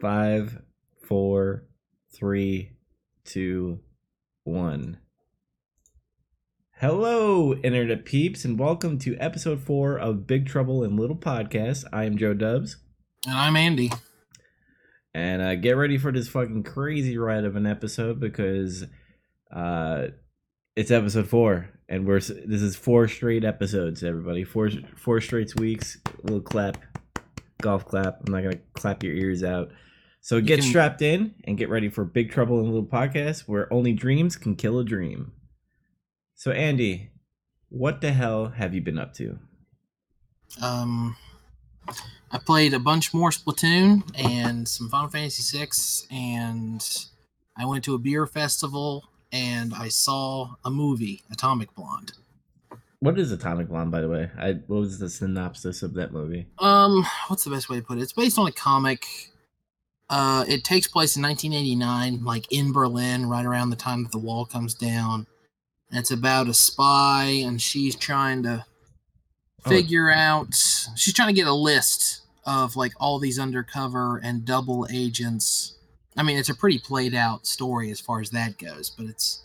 Five, four, three, two, one. Hello, Internet peeps, and welcome to episode four of Big Trouble in Little Podcast. I am Joe Dubs. And I'm Andy. And uh, get ready for this fucking crazy ride of an episode because uh, it's episode four, and we're this is four straight episodes. Everybody, four four straight weeks. Little clap, golf clap. I'm not gonna clap your ears out. So get can... strapped in and get ready for Big Trouble in Little Podcast, where only dreams can kill a dream. So Andy, what the hell have you been up to? Um, I played a bunch more Splatoon and some Final Fantasy VI, and I went to a beer festival and I saw a movie, Atomic Blonde. What is Atomic Blonde, by the way? I what was the synopsis of that movie? Um, what's the best way to put it? It's based on a comic. Uh, it takes place in 1989, like in Berlin, right around the time that the wall comes down. And it's about a spy, and she's trying to oh. figure oh. out. She's trying to get a list of like all these undercover and double agents. I mean, it's a pretty played out story as far as that goes, but it's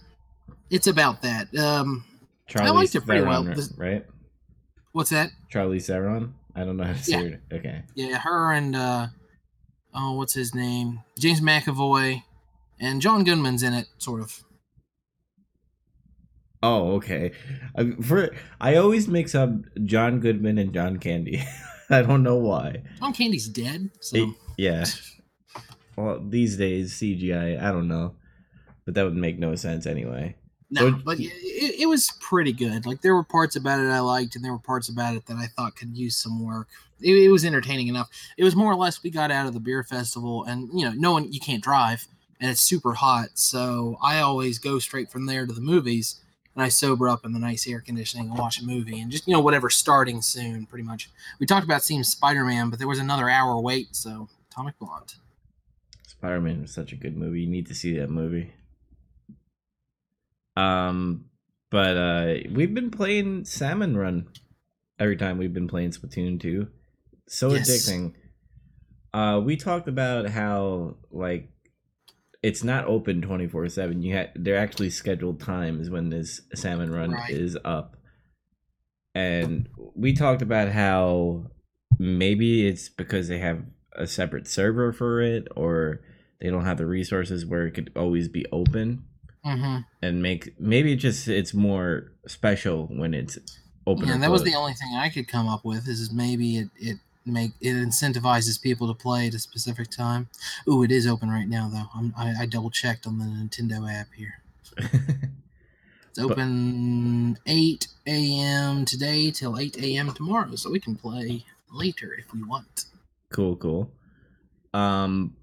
it's about that. Um, Charlie I liked it pretty Theron, well. right? What's that? Charlize Theron. I don't know how to say yeah. it. Okay. Yeah, her and uh, oh, what's his name? James McAvoy, and John Goodman's in it, sort of. Oh, okay. I, for I always mix up John Goodman and John Candy. I don't know why. John Candy's dead. So it, yeah. Well, these days CGI, I don't know, but that would make no sense anyway. No, so, but it, it, was pretty good. Like there were parts about it I liked, and there were parts about it that I thought could use some work. It, it was entertaining enough. It was more or less we got out of the beer festival, and you know, knowing you can't drive and it's super hot, so I always go straight from there to the movies and I sober up in the nice air conditioning and watch a movie and just you know whatever starting soon pretty much. We talked about seeing Spider Man, but there was another hour wait, so Atomic Blonde. Spider Man was such a good movie. You need to see that movie. Um, but uh, we've been playing Salmon Run every time we've been playing Splatoon 2. So yes. addicting. Uh, we talked about how like it's not open 24 7 you had they're actually scheduled times when this salmon run right. is up and we talked about how maybe it's because they have a separate server for it or they don't have the resources where it could always be open mm-hmm. and make maybe just it's more special when it's open yeah that was the only thing i could come up with is maybe it, it make it incentivizes people to play at a specific time. Ooh, it is open right now though. I'm, I, I double checked on the Nintendo app here. it's open but, 8 a.m. today till 8 a.m. tomorrow, so we can play later if we want. Cool, cool. Um,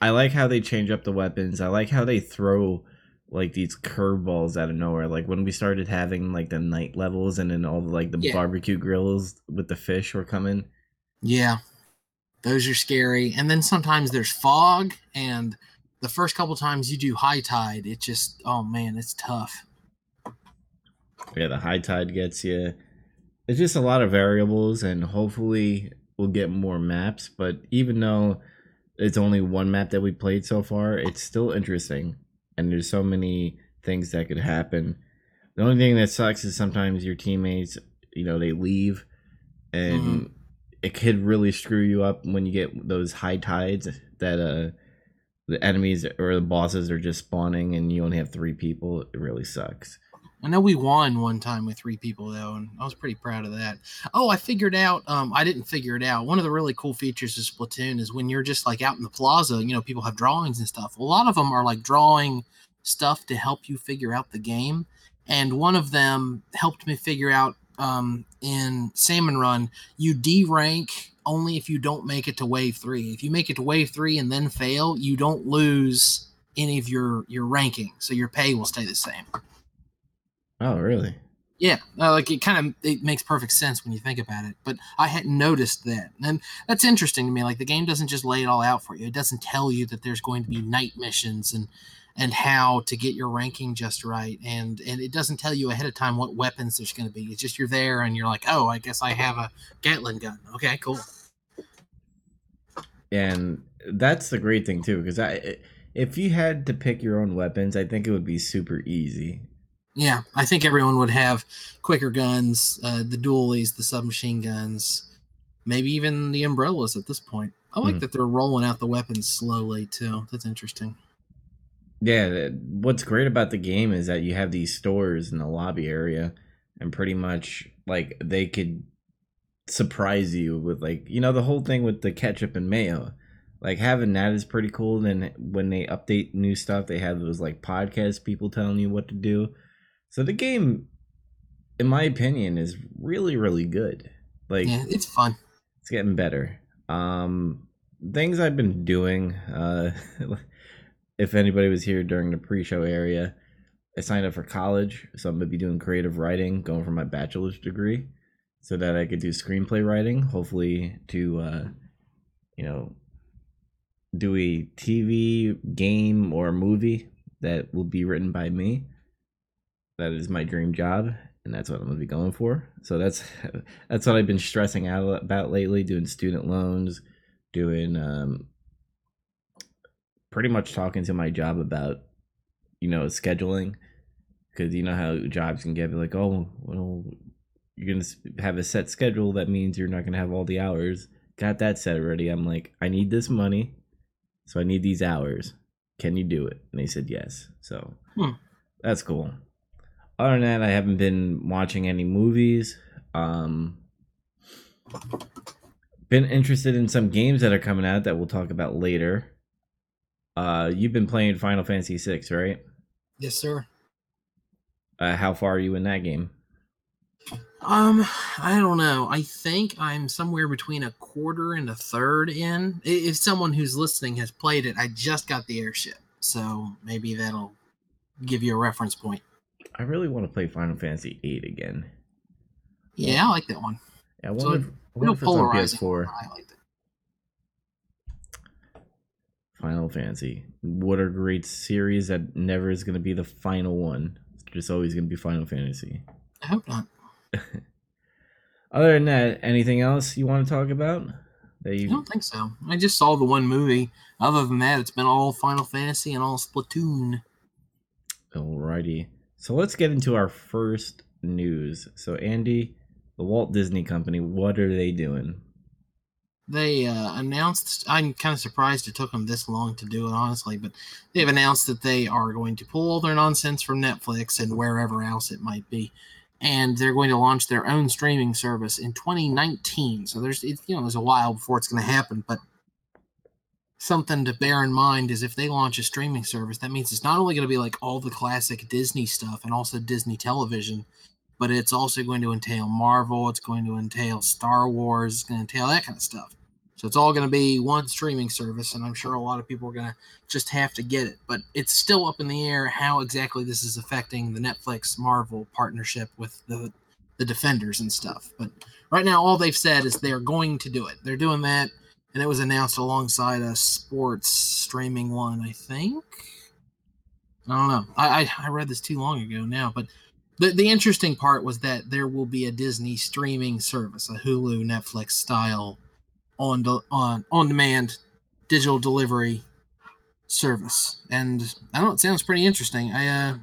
I like how they change up the weapons. I like how they throw like these curveballs out of nowhere. Like when we started having like the night levels and then all the like the yeah. barbecue grills with the fish were coming. Yeah. Those are scary. And then sometimes there's fog and the first couple times you do high tide, it just oh man, it's tough. Yeah, the high tide gets you. It's just a lot of variables and hopefully we'll get more maps, but even though it's only one map that we played so far, it's still interesting and there's so many things that could happen. The only thing that sucks is sometimes your teammates, you know, they leave and mm-hmm. it could really screw you up when you get those high tides that uh the enemies or the bosses are just spawning and you only have 3 people. It really sucks. I know we won one time with three people though, and I was pretty proud of that. Oh, I figured out. Um, I didn't figure it out. One of the really cool features of Splatoon is when you're just like out in the plaza. You know, people have drawings and stuff. A lot of them are like drawing stuff to help you figure out the game. And one of them helped me figure out um, in Salmon Run, you D rank only if you don't make it to wave three. If you make it to wave three and then fail, you don't lose any of your your ranking, so your pay will stay the same. Oh, really? Yeah, uh, like it kind of it makes perfect sense when you think about it. But I hadn't noticed that, and that's interesting to me. Like the game doesn't just lay it all out for you. It doesn't tell you that there's going to be night missions and and how to get your ranking just right, and and it doesn't tell you ahead of time what weapons there's going to be. It's just you're there and you're like, oh, I guess I have a Gatling gun. Okay, cool. and that's the great thing too because i if you had to pick your own weapons i think it would be super easy Yeah, I think everyone would have quicker guns, uh, the dualies, the submachine guns, maybe even the umbrellas at this point. I like Hmm. that they're rolling out the weapons slowly too. That's interesting. yeah what's great about the game is that you have these stores in the lobby area and pretty much like they could surprise you with like you know the whole thing with the ketchup and mayo like having that is pretty cool and when they update new stuff they have those like podcast people telling you what to do so the game in my opinion is really really good. Like Yeah, it's fun. it's getting better. Um things i've been doing uh if anybody was here during the pre-show area i signed up for college so i'm gonna be doing creative writing going for my bachelor's degree so that i could do screenplay writing hopefully to uh you know do a tv game or movie that will be written by me that is my dream job and that's what i'm gonna be going for. So that's that's what i've been stressing out about lately doing student loans doing um pretty much talking to my job about you know scheduling. Because you know how jobs can get like oh well you're gonna have a set schedule that means you're not gonna have all the hours. Got that set already. I'm like i need this money so i need these hours. Can you do it? And they said yes. So Hmm. that's cool other than that i haven't been watching any movies um been interested in some games that are coming out that we'll talk about later uh you've been playing final fantasy 6 right Yes, sir. uh how far are you in that game Um, I don't know. I think I'm somewhere between a quarter and a third in. If someone who's listening has played it, I just got the airship, so maybe that'll give you a reference point. I really want to play final fantasy 8 again Yeah, I like that one. yeah, I So wonder, if- wonder if it's on ps4 I liked it. Final Fantasy. What a great series that never is going to be the final one. It's just always going to be Final Fantasy. I hope not. Other than that, anything else you want to talk about? That you... I don't think so. I just saw the one movie. Other than that, it's been all Final Fantasy and all Splatoon. Alrighty. So let's get into our first news. So Andy, the Walt Disney Company, what are they doing? They uh, announced. I'm kind of surprised it took them this long to do it, honestly. But they've announced that they are going to pull all their nonsense from Netflix and wherever else it might be, and they're going to launch their own streaming service in 2019. So there's, you know, there's a while before it's going to happen. But something to bear in mind is if they launch a streaming service, that means it's not only going to be like all the classic Disney stuff and also Disney television, but it's also going to entail Marvel. It's going to entail Star Wars. It's going to entail that kind of stuff. So it's all going to be one streaming service, and I'm sure a lot of people are going to just have to get it. But it's still up in the air how exactly this is affecting the Netflix Marvel partnership with the the Defenders and stuff. But right now, all they've said is they're going to do it. They're doing that, and it was announced alongside a sports streaming one, I think. I don't know. I I, I read this too long ago now, but the the interesting part was that there will be a Disney streaming service, a Hulu, Netflix style on de- on on demand digital delivery service, and I don't know. It sounds pretty interesting. I uh,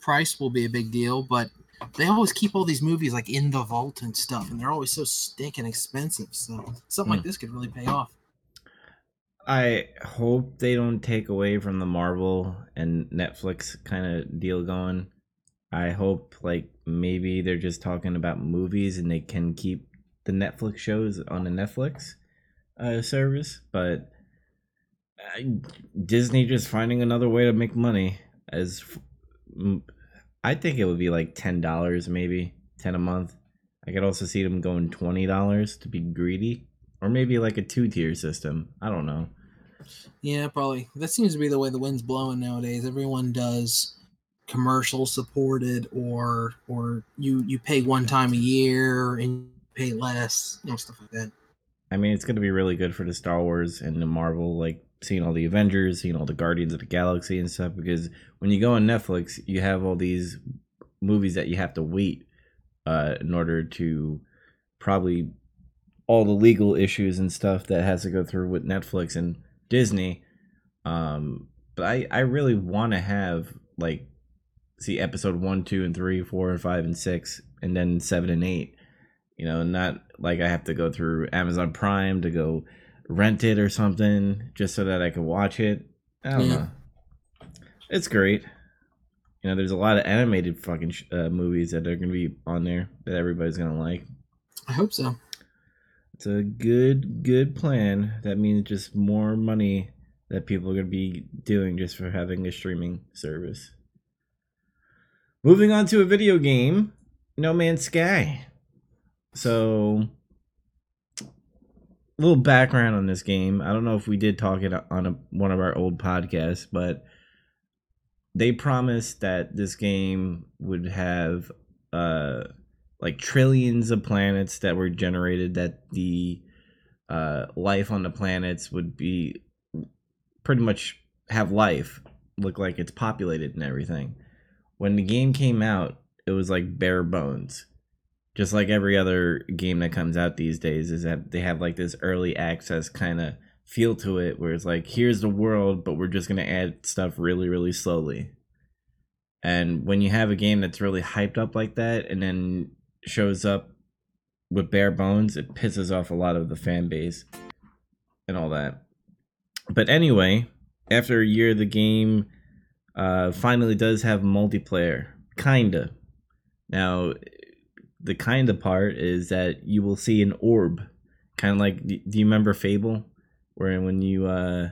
price will be a big deal, but they always keep all these movies like in the vault and stuff, and they're always so stinking expensive. So something like Hmm. this could really pay off. I hope they don't take away from the Marvel and Netflix kind of deal going. I hope like maybe they're just talking about movies and they can keep the Netflix shows on the Netflix uh, service, but I, Disney just finding another way to make money as f- m- I think it would be like ten dollars maybe ten a month. I could also see them going twenty dollars to be greedy, or maybe like a two tier system. I don't know. Yeah, probably. That seems to be the way the wind's blowing nowadays. Everyone does commercial supported or or you you pay one time a year and pay less, you know, stuff like that. I mean, it's going to be really good for the Star Wars and the Marvel, like seeing all the Avengers, seeing all the Guardians of the Galaxy and stuff. Because when you go on Netflix, you have all these movies that you have to wait uh, in order to probably all the legal issues and stuff that has to go through with Netflix and Disney. Um, but I I really want to have like see episode one, two, and three, four, and five, and six, and then seven and eight. You know, not like I have to go through Amazon Prime to go rent it or something just so that I can watch it. I don't Yeah. know. It's great. You know, there's a lot of animated fucking sh- uh, movies that are gonna be on there that everybody's gonna like. I hope so. It's a good, good plan. That means just more money that people are gonna be doing just for having a streaming service. Moving on to a video game, No Man's Sky. So, little background on this game. I don't know if we did talk it on a, one of our old podcasts, but they promised that this game would have uh like trillions of planets that were generated that the uh life on the planets would be pretty much have life look like it's populated and everything when the game came out it was like bare bones just like every other game that comes out these days is that they have like this early access kind of feel to it where it's like here's the world but we're just going to add stuff really really slowly. And when you have a game that's really hyped up like that and then shows up with bare bones it pisses off a lot of the fan base and all that. But anyway after a year the game uh finally does have multiplayer. Kinda. Now the kinda part is that you will see an orb kind of like do you remember fable where when you uh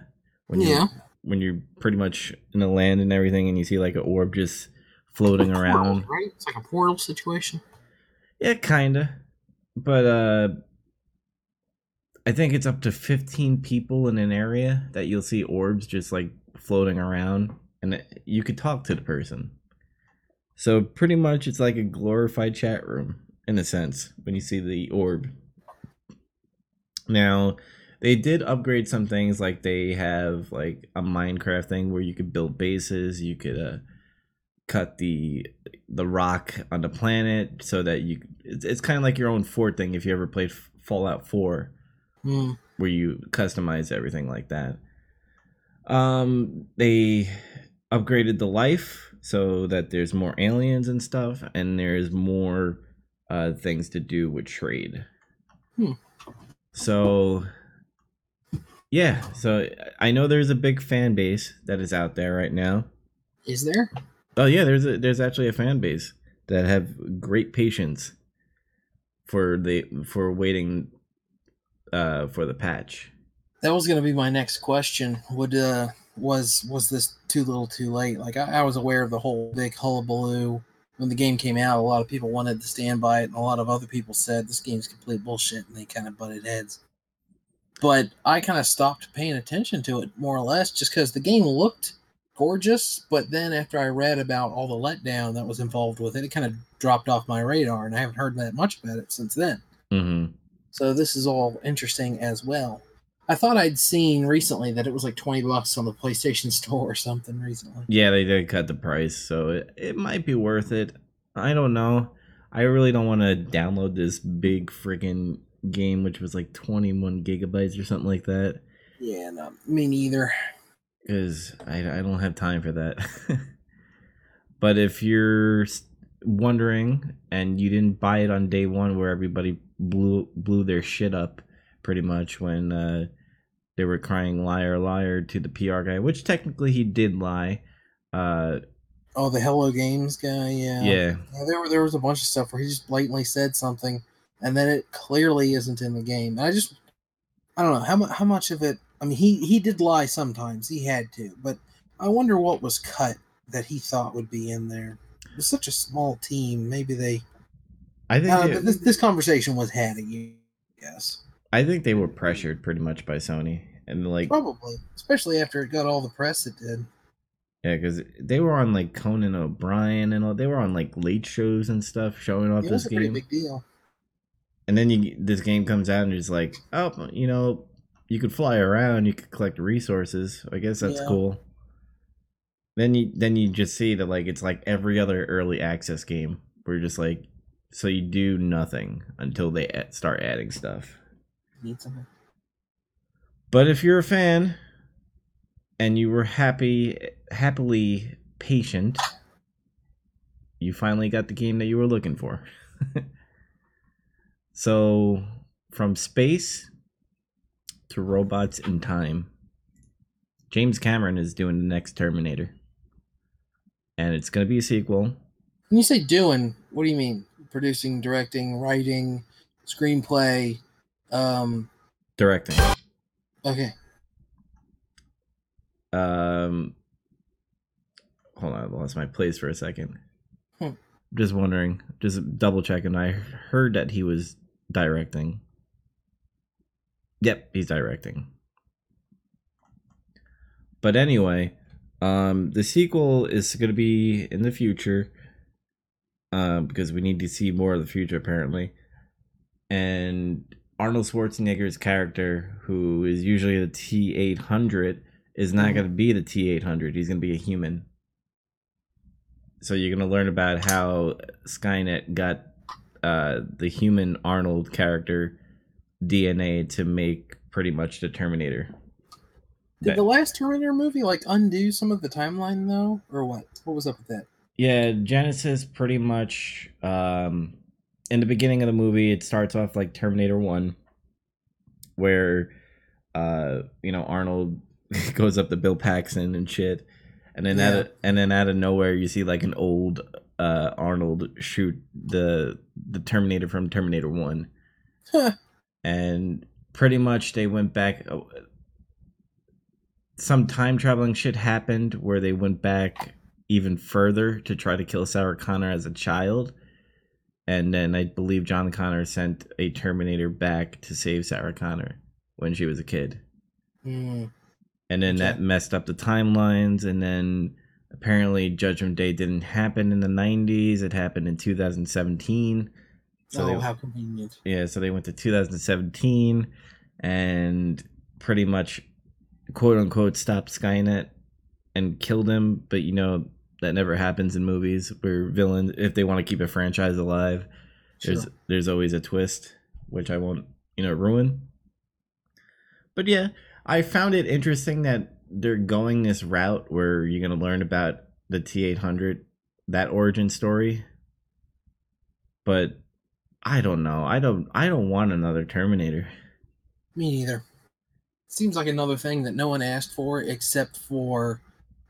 when you Yeah. when you're pretty much in the land and everything and you see like an orb just floating around right? It's like a portal situation. yeah kinda but uh i think it's up to 15 people in an area that you'll see orbs just like floating around and you could talk to the person so pretty much it's like a glorified chat room in a sense when you see the orb now they did upgrade some things like they have like a minecraft thing where you could build bases you could uh cut the the rock on the planet so that you it's, it's kind of like your own fort thing if you ever played fallout 4 Hmm. where you customize everything like that um they upgraded the life so that there's more aliens and stuff and there's more uh things to do with trade Hmm. so yeah so i know there's a big fan base that is out there right now Is there? Oh yeah, there's a, there's actually a fan base that have great patience for the for waiting uh for the patch. That was going to be my next question. Would uh was was this too little, too late? Like I, I was aware of the whole big hullabaloo when the game came out. A lot of people wanted to stand by it, and a lot of other people said this game's complete bullshit, and they kind of butted heads. But I kind of stopped paying attention to it more or less, just because the game looked gorgeous. But then after I read about all the letdown that was involved with it, it kind of dropped off my radar, and I haven't heard that much about it since then. Mm-hmm. So this is all interesting as well. I thought I'd seen recently that it was like 20 bucks on the PlayStation Store or something recently. Yeah, they did cut the price, so it, it might be worth it. I don't know. I really don't want to download this big freaking game, which was like 21 gigabytes or something like that, Yeah, no, me neither. because I, I don't have time for that. but if you're wondering and you didn't buy it on day one, where everybody blew blew their shit up, pretty much when uh, they were crying liar liar to the PR guy, which technically he did lie. Uh, Oh, the Hello Games guy, yeah. yeah, Yeah, there were there was a bunch of stuff where he just blatantly said something, and then it clearly isn't in the game. And I just, I don't know how much how much of it. I mean, he he did lie sometimes. He had to, but I wonder what was cut that he thought would be in there. It was such a small team. Maybe they. I think Uh, but this, this conversation was had again. Yes, I think they were pressured pretty much by Sony, and like probably, especially after it got all the press it did. yeah, because they were on like Conan O'Brien and all. They were on like late shows and stuff, showing off It this was a pretty game. big deal. and then you this game comes out and it's like, oh, you know, you could fly around, you could collect resources. I guess that's Yeah. cool. Then you then you just see that like it's like every other early access game where you're just like, so you do nothing until they start adding stuff. Need something. But if you're a fan and you were happy, happily patient, you finally got the game that you were looking for. so, from space to robots in time, James Cameron is doing the next Terminator. And it's going to be a sequel. When you say doing, what do you mean? Producing, directing, writing, screenplay. Um, Directing. Okay. Um, hold on, I lost my place for a second. Hmm. Just wondering, just double checking. I heard that he was directing. Yep, he's directing. But anyway, um, the sequel is going to be in the future, um, because we need to see more of the future apparently. And Arnold Schwarzenegger's character, who is usually the T eight hundred, is not Mhm. going to be the T eight hundred. He's going to be a human. So you're going to learn about how Skynet got uh, the human Arnold character DNA to make pretty much the Terminator. Did That- the last Terminator movie like undo some of the timeline though, or what? What was up with that? Yeah, Genisys pretty much um in the beginning of the movie it starts off like Terminator 1 where uh you know Arnold goes up to Bill Paxton and shit. And then out of, and then out of nowhere you see like an old uh Arnold shoot the the Terminator from Terminator 1 Huh. and pretty much they went back uh, some time traveling shit happened where they went back even further to try to kill Sarah Connor as a child. And then I believe John Connor sent a Terminator back to save Sarah Connor when she was a kid. Hmm. And then Okay. that messed up the timelines. And then apparently Judgment Day didn't happen in the 90s, it happened in 2017. So oh, they, how convenient. yeah, so they went to 2017 and pretty much quote unquote stopped Skynet and killed him, but you know that never happens in movies where villains if they want to keep a franchise alive, there's there's always a twist, which I won't, you know, ruin. But yeah, I found it interesting that they're going this route where you're going to learn about the T800 that origin story. But I don't know. I don't I don't want another Terminator. Me neither. Seems like another thing that no one asked for except for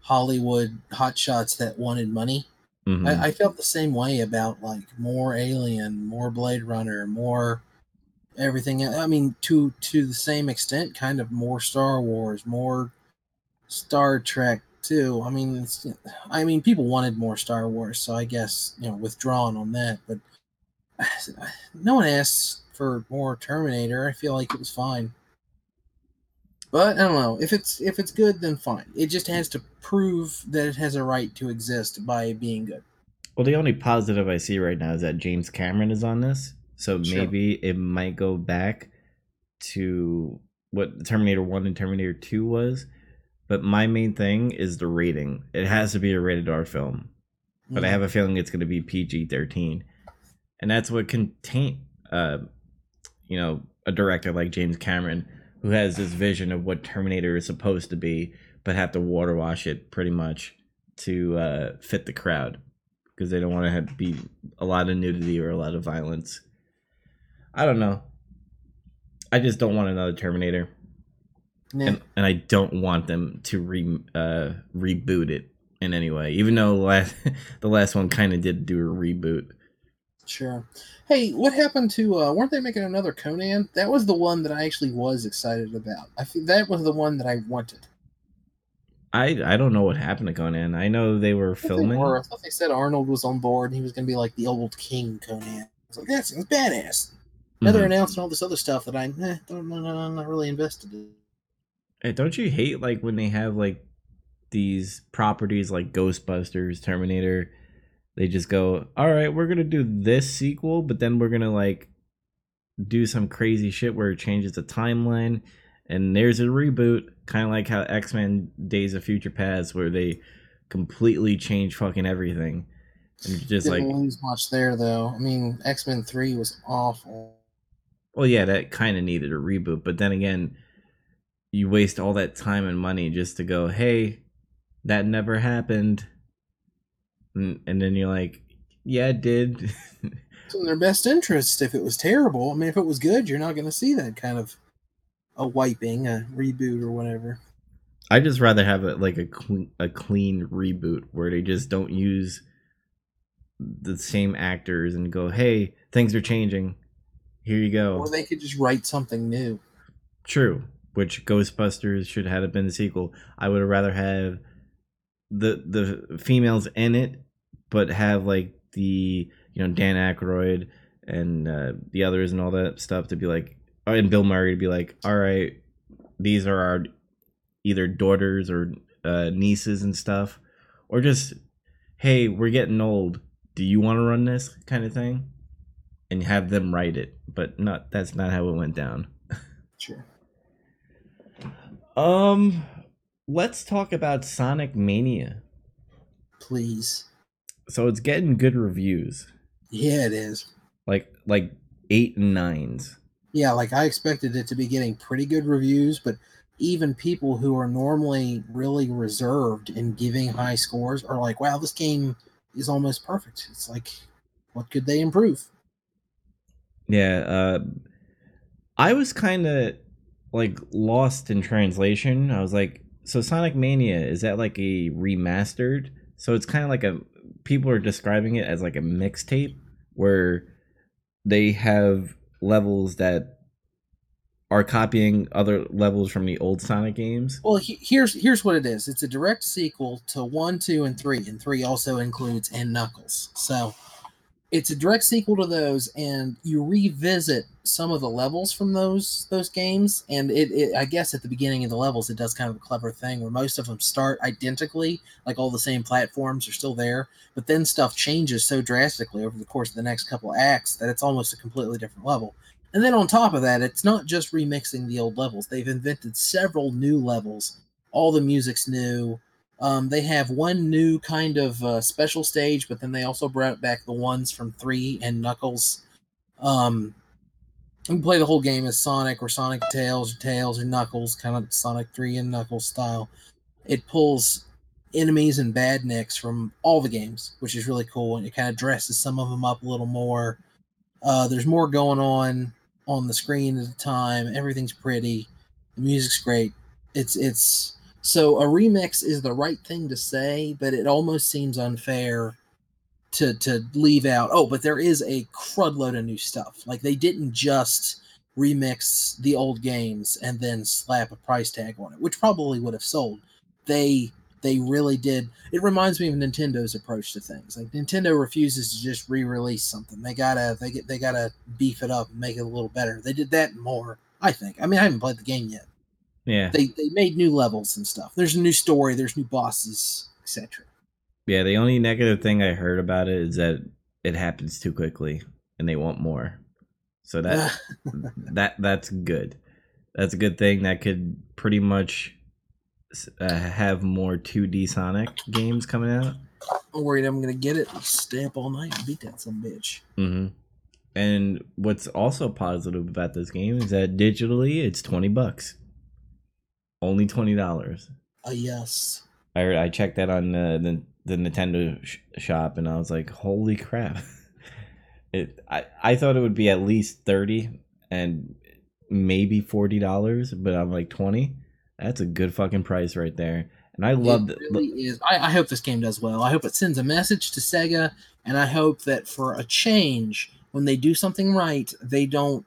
Hollywood hotshots that wanted money. Mhm. I, I felt the same way about like more Alien, more Blade Runner, more everything. I mean, to to the same extent, kind of more Star Wars, more Star Trek too. I mean, it's, I mean, people wanted more Star Wars, so I guess you know withdrawn on that. But no one asked for more Terminator. I feel like it was fine. But I don't know if it's if it's good, then fine. It just has to prove that it has a right to exist by being good. Well, the only positive I see right now is that James Cameron is on this, so Sure. maybe it might go back to what Terminator One and Terminator Two was. But my main thing is the rating. It has to be a rated R film, but I Mm. have a feeling it's going to be PG thirteen, and that's what contain, uh, you know, a director like James Cameron who has this vision of what Terminator is supposed to be, but have to water wash it pretty much to uh, fit the crowd because they don't want to have be a lot of nudity or a lot of violence. I don't know. I just don't want another Terminator, and, and I don't want them to re uh, reboot it in any way. Even though the last the last one kind of did do a reboot. Sure. Hey, what happened to? uh Weren't they making another Conan? That was the one that I actually was excited about. I think that was the one that I wanted. I I don't know what happened to Conan. I know they were I thought they filming. were. I thought they said Arnold was on board and he was going to be like the old King Conan. I was like, that seems badass. Now they're Mhm. announcing all this other stuff that I eh, don't, no, no, I'm not really invested in. Hey, don't you hate like when they have like these properties like Ghostbusters, Terminator? They just go, "All right, we're gonna do this sequel, but then we're gonna like do some crazy shit where it changes the timeline, and there's a reboot, kind of like how X Men: Days of Future Past, where they completely change fucking everything, and just Didn't like, lose much there though. I mean, X Men Three was awful. well, yeah, that kind of needed a reboot, but then again, you waste all that time and money just to go, hey, that never happened, and, and then you're like, yeah, it did. it's in their best interest. If it was terrible, I mean, if it was good, you're not going to see that kind of a wiping, a reboot, or whatever. I just rather have it like a clean, a clean reboot where they just don't use the same actors and go, "Hey, things are changing. Here you go." Or they could just write something new. True, which Ghostbusters should have been the sequel. I would have rather have the the females in it, but have like the you know Dan Aykroyd and uh, the others and all that stuff to be like, oh, and Bill Murray to be like, all right, these are our either daughters or uh, nieces and stuff, or just hey, we're getting old. Do you want to run this kind of thing? And have them write it, but not that's not how it went down. Sure. Um, let's talk about Sonic Mania. Please. So it's getting good reviews. Yeah, it is. Like like eight and nines. Yeah, like I expected it to be getting pretty good reviews, but even people who are normally really reserved in giving high scores are like, wow, this game is almost perfect. It's like, what could they improve? Yeah, uh, I was kind of like lost in translation. I was like, so Sonic Mania is that like a remastered? So it's kind of like a people are describing it as like a mixtape where they have levels that are copying other levels from the old Sonic games. Well, he, here's here's what it is. It's a direct sequel to one, two, and three, and three also includes and Knuckles. So it's a direct sequel to those, and you revisit some of the levels from those those games. And it, it I guess at the beginning of the levels, it does kind of a clever thing where most of them start identically, like all the same platforms are still there, but then stuff changes so drastically over the course of the next couple acts that it's almost a completely different level. And then on top of that, it's not just remixing the old levels. They've invented several new levels. All the music's new. Um, they have one new kind of uh, special stage, but then they also brought back the ones from three and Knuckles. Um, you can play the whole game as Sonic or Sonic Tails or Tails or Knuckles, kind of Sonic 3 and Knuckles style. It pulls enemies and badniks from all the games, which is really cool. And it kind of dresses some of them up a little more. Uh, there's more going on on the screen at the time. Everything's pretty. The music's great. It's it's so a remix is the right thing to say, but it almost seems unfair to to leave out. Oh, but there is a crud load of new stuff. Like they didn't just remix the old games and then slap a price tag on it, which probably would have sold. They they really did. It reminds me of Nintendo's approach to things. Like Nintendo refuses to just re-release something. They gotta they get they gotta beef it up and make it a little better. They did that more, I think. I mean, I haven't played the game yet. Yeah. They they made new levels and stuff. There's a new story. There's new bosses, etc. Yeah. The only negative thing I heard about it is that it happens too quickly, and they want more. So that that that's good. That's a good thing. That could pretty much uh, have more 2D Sonic games coming out. I'm worried I'm gonna get it, stay up all night, and beat that some bitch. Mm-hmm. And what's also positive about this game is that digitally it's twenty bucks, only twenty dollars. Uh, yes. I I checked that on uh, the the Nintendo sh- shop, and I was like, holy crap! It I I thought it would be at least thirty and maybe forty dollars, but I'm like twenty. That's a good fucking price right there. And I love it. Really is. I, I, hope this game does well. I hope it sends a message to Sega, and I hope that for a change, when they do something right, they don't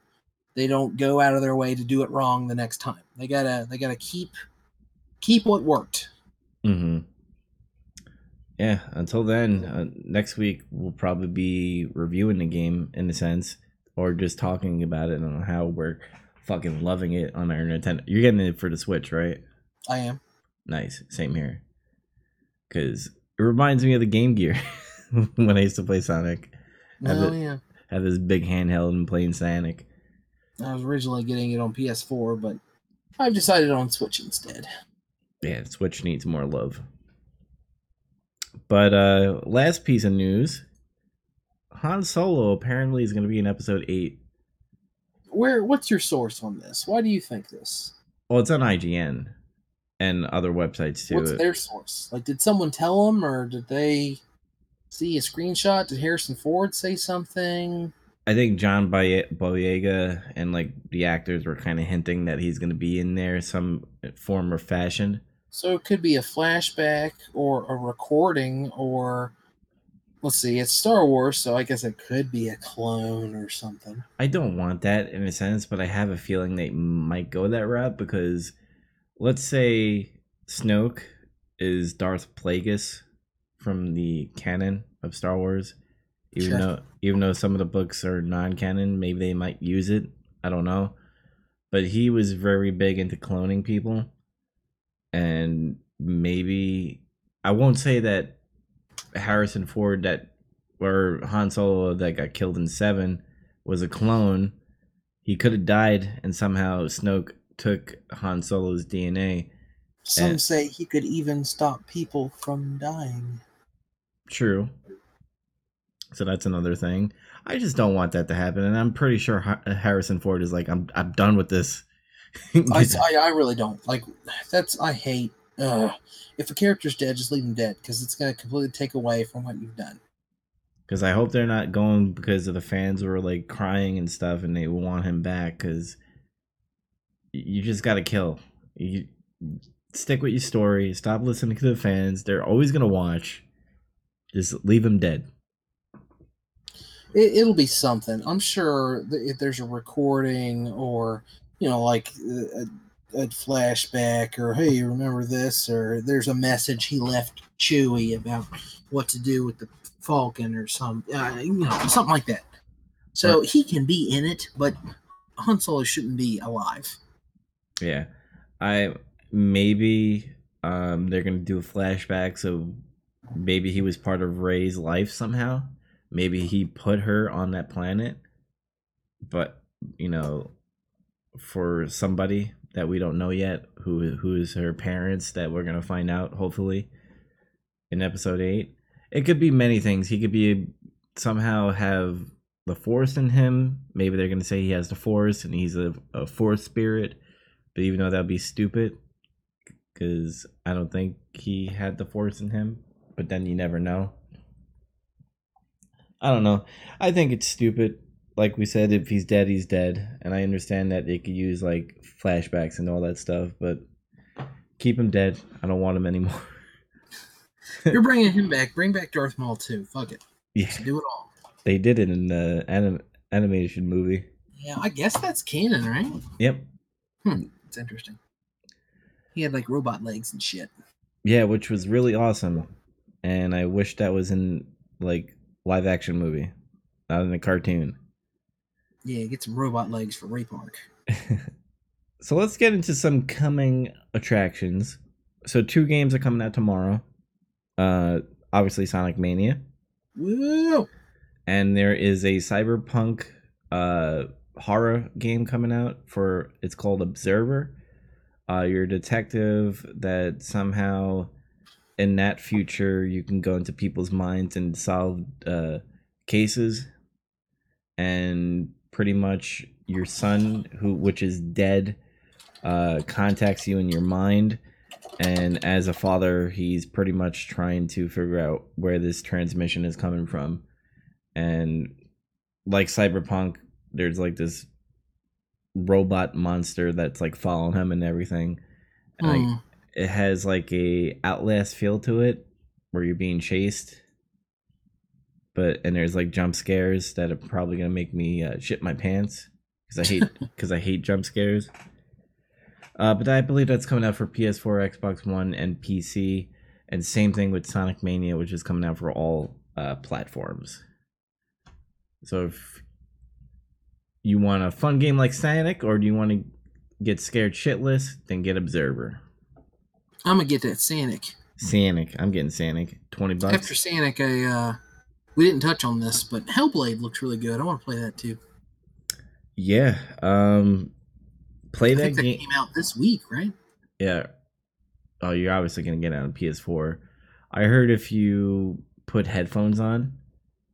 they don't go out of their way to do it wrong the next time. They gotta they gotta keep keep what worked. Mm-hmm. Yeah. Until then, uh, next week we'll probably be reviewing the game in a sense, or just talking about it and how we're fucking loving it on our Nintendo. You're getting it for the Switch, right? I am. Nice. Same here. Because it reminds me of the Game Gear when I used to play Sonic. Have oh, it, yeah. Have this big handheld and playing Sonic. I was originally getting it on PS4, but I've decided on Switch instead. Yeah, Switch needs more love. But uh last piece of news Han Solo apparently is going to be in episode 8 where what's your source on this? Why do you think this? Well, it's on IGN and other websites too. What's their source? Like, did someone tell them, or did they see a screenshot? Did Harrison Ford say something? I think John Boyega and like the actors were kind of hinting that he's going to be in there some form or fashion. So it could be a flashback or a recording, or let's see, it's Star Wars, so I guess it could be a clone or something. I don't want that in a sense, but I have a feeling they might go that route because let's say Snoke is Darth Plagueis from the canon of Star Wars. Even Sure. though even though some of the books are non-canon, maybe they might use it. I don't know. But he was very big into cloning people. And maybe I won't say that Harrison Ford that or Han Solo that got killed in 7 was a clone. He could have died and somehow Snoke took Han Solo's DNA. Some Eh. say he could even stop people from dying. True. So that's another thing. I just don't want that to happen, and I'm pretty sure Harrison Ford is like, I'm I'm done with this. I, I, I really don't like. That's I hate. Uh, if a character's dead, just leave him dead because it's gonna completely take away from what you've done. Because I hope they're not going because of the fans were like crying and stuff, and they want him back. Because you just got to kill. You stick with your story. Stop listening to the fans. They're always gonna watch. Just leave him dead. It, it'll be something. I'm sure if there's a recording or you know like a, a flashback or hey remember this or there's a message he left Chewie about what to do with the Falcon or some uh, you know something like that. So Right. he can be in it, but Han Solo shouldn't be alive. Yeah. I maybe um they're gonna do a flashback so maybe he was part of Rey's life somehow. Maybe he put her on that planet. But, you know, for somebody that we don't know yet, who who is her parents that we're gonna find out hopefully in episode eight. It could be many things. He could be somehow have the force in him. Maybe they're gonna say he has the force and he's a, a force spirit. But even though that'd be stupid, because I don't think he had the force in him. But then you never know. I don't know. I think it's stupid. Like we said, if he's dead, he's dead. And I understand that they could use like flashbacks and all that stuff, but keep him dead. I don't want him anymore. You're bringing him back. Bring back Darth Maul too. Fuck it. yeah, Do it all. they did it in the anim- animation movie. Yeah, I guess that's canon, right? Yep. Hmm. It's interesting. He had like robot legs and shit. Yeah, which was really awesome. And I wish that was in like live action movie, not in a cartoon. Yeah, get some robot legs for Ray Park. so let's get into some coming attractions. So two games are coming out tomorrow. Uh obviously Sonic Mania. Woo! And there is a cyberpunk uh horror game coming out for it's called Observer. Uh you're a detective that somehow in that future you can go into people's minds and solve uh cases. And pretty much your son who which is dead uh contacts you in your mind. And as a father he's pretty much trying to figure out where this transmission is coming from. And like cyberpunk there's like this robot monster that's like following him and everything. And like, Hmm. It has like a outlast feel to it where you're being chased. But and there's like jump scares that are probably gonna make me uh, shit my pants because i hate because i hate jump scares. Uh, but i believe that's coming out for ps4 xbox one and pc and same thing with sonic mania which is coming out for all uh, platforms. So if you want a fun game like sonic or do you want to get scared shitless then get observer I'm gonna get that Sanic. Sanic. I'm getting Sanic. 20 bucks. After Sanic, I uh, we didn't touch on this, but Hellblade looks really good. I want to play that too. yeah. Um play I that think that game. came out this week, right? Yeah. Oh, you're obviously going to get it on PS4. I heard if you put headphones on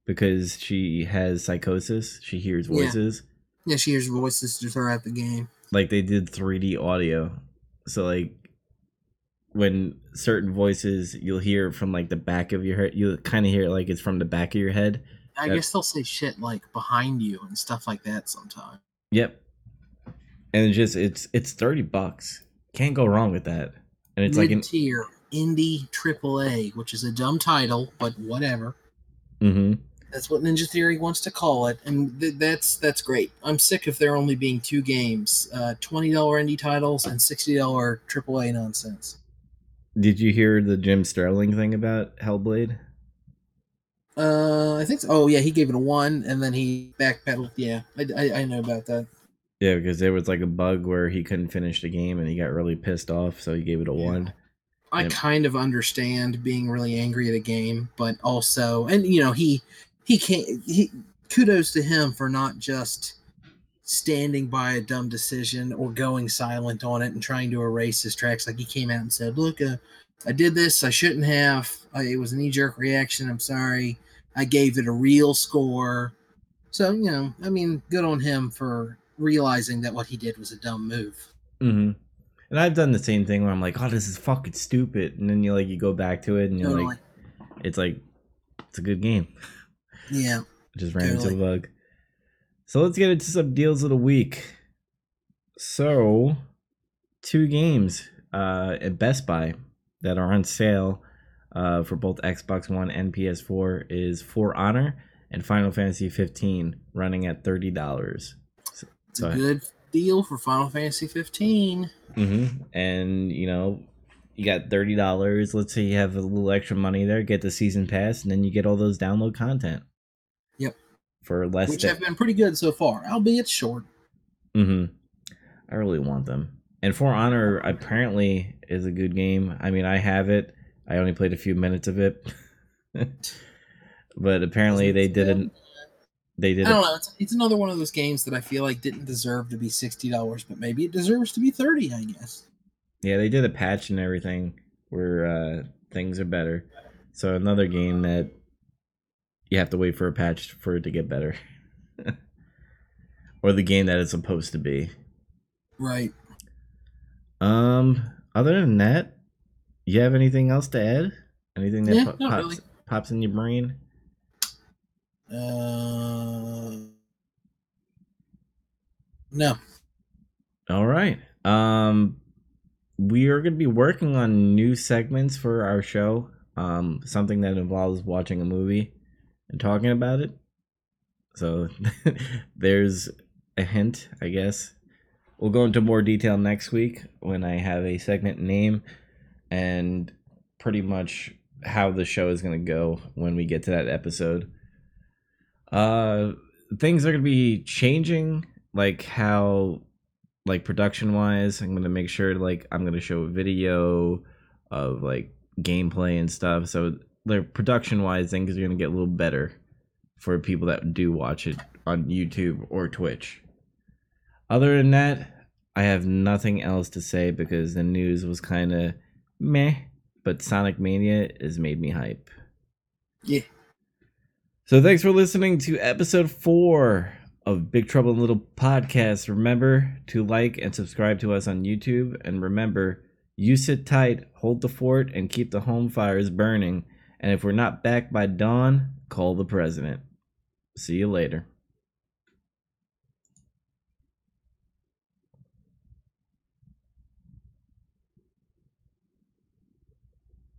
because she has psychosis, she hears voices. Yeah, yeah she hears voices just throughout the game. Like they did 3D audio. So like when certain voices you'll hear from like the back of your head, you'll kind of hear it like it's from the back of your head. I That- guess they'll say shit like behind you and stuff like that sometimes. Yep. And it's just it's it's 30 bucks. Can't go wrong with that. And it's like Mid an tier indie AAA, which is a dumb title, but whatever. mhm. That's what Ninja Theory wants to call it, and th- that's that's great. I'm sick of there only being two games: uh, twenty dollar indie titles and sixty dollar AAA nonsense. Did you hear the Jim Sterling thing about Hellblade? Uh, I think. So. Oh yeah, he gave it a one, and then he backpedaled. Yeah, I, I, I know about that. Yeah, because there was like a bug where he couldn't finish the game and he got really pissed off, so he gave it a Yeah. one. I kind of understand being really angry at a game, but also, and you know, he he can't. He kudos to him for not just standing by a dumb decision or going silent on it and trying to erase his tracks. Like he came out and said, "Look, uh, I did this. I shouldn't have. I, it was a knee jerk reaction. I'm sorry. I gave it a real score." So you know, I mean, good on him for realizing that what he did was a dumb move. Mm-hmm. And I've done the same thing where I'm like, oh, this is fucking stupid, and then you like you go back to it and you're Totally. like, it's like it's a good game. Yeah. Just ran into a bug. So let's get into some deals of the week. So, two games uh, at Best Buy that are on sale uh, for both Xbox One and PS4 is For Honor and Final Fantasy 15, running at thirty dollars. It's a good deal for Final Fantasy 15. Mm-hmm. And you know, you got thirty dollars. Let's say you have a little extra money there, get the season pass, and then you get all those download content. For less which than have been pretty good so far, albeit short. Mm-hmm. I really want them. And For Honor apparently is a good game. I mean, I have it. I only played a few minutes of it, but apparently they didn't. They I did. don't A, know. It's, it's another one of those games that I feel like didn't deserve to be sixty dollars, but maybe it deserves to be thirty. I guess. yeah, they did a patch and everything where uh, things are better. So another game that you have to wait for a patch for it to get better, or the game that it's supposed to be. Right. Um. Other than that, you have anything else to add? Anything that Yeah, po- pops really. pops in your brain? Uh. No. All right. Um, we are going to be working on new segments for our show. Um, something that involves watching a movie and talking about it. So there's a hint, I guess. We'll go into more detail next week when I have a segment name and pretty much how the show is going to go when we get to that episode. Uh, things are going to be changing, like how like production wise i'm gonna make sure like i'm gonna show a video of like gameplay and stuff so the production wise things are gonna get a little better for people that do watch it on youtube or twitch other than that i have nothing else to say because the news was kind of meh but sonic mania has made me hype Yeah. so thanks for listening to episode four of Big Trouble in Little Podcast. Remember to like and subscribe to us on YouTube. And remember, you sit tight, hold the fort, and keep the home fires burning. And if we're not back by dawn, call the president. See you later.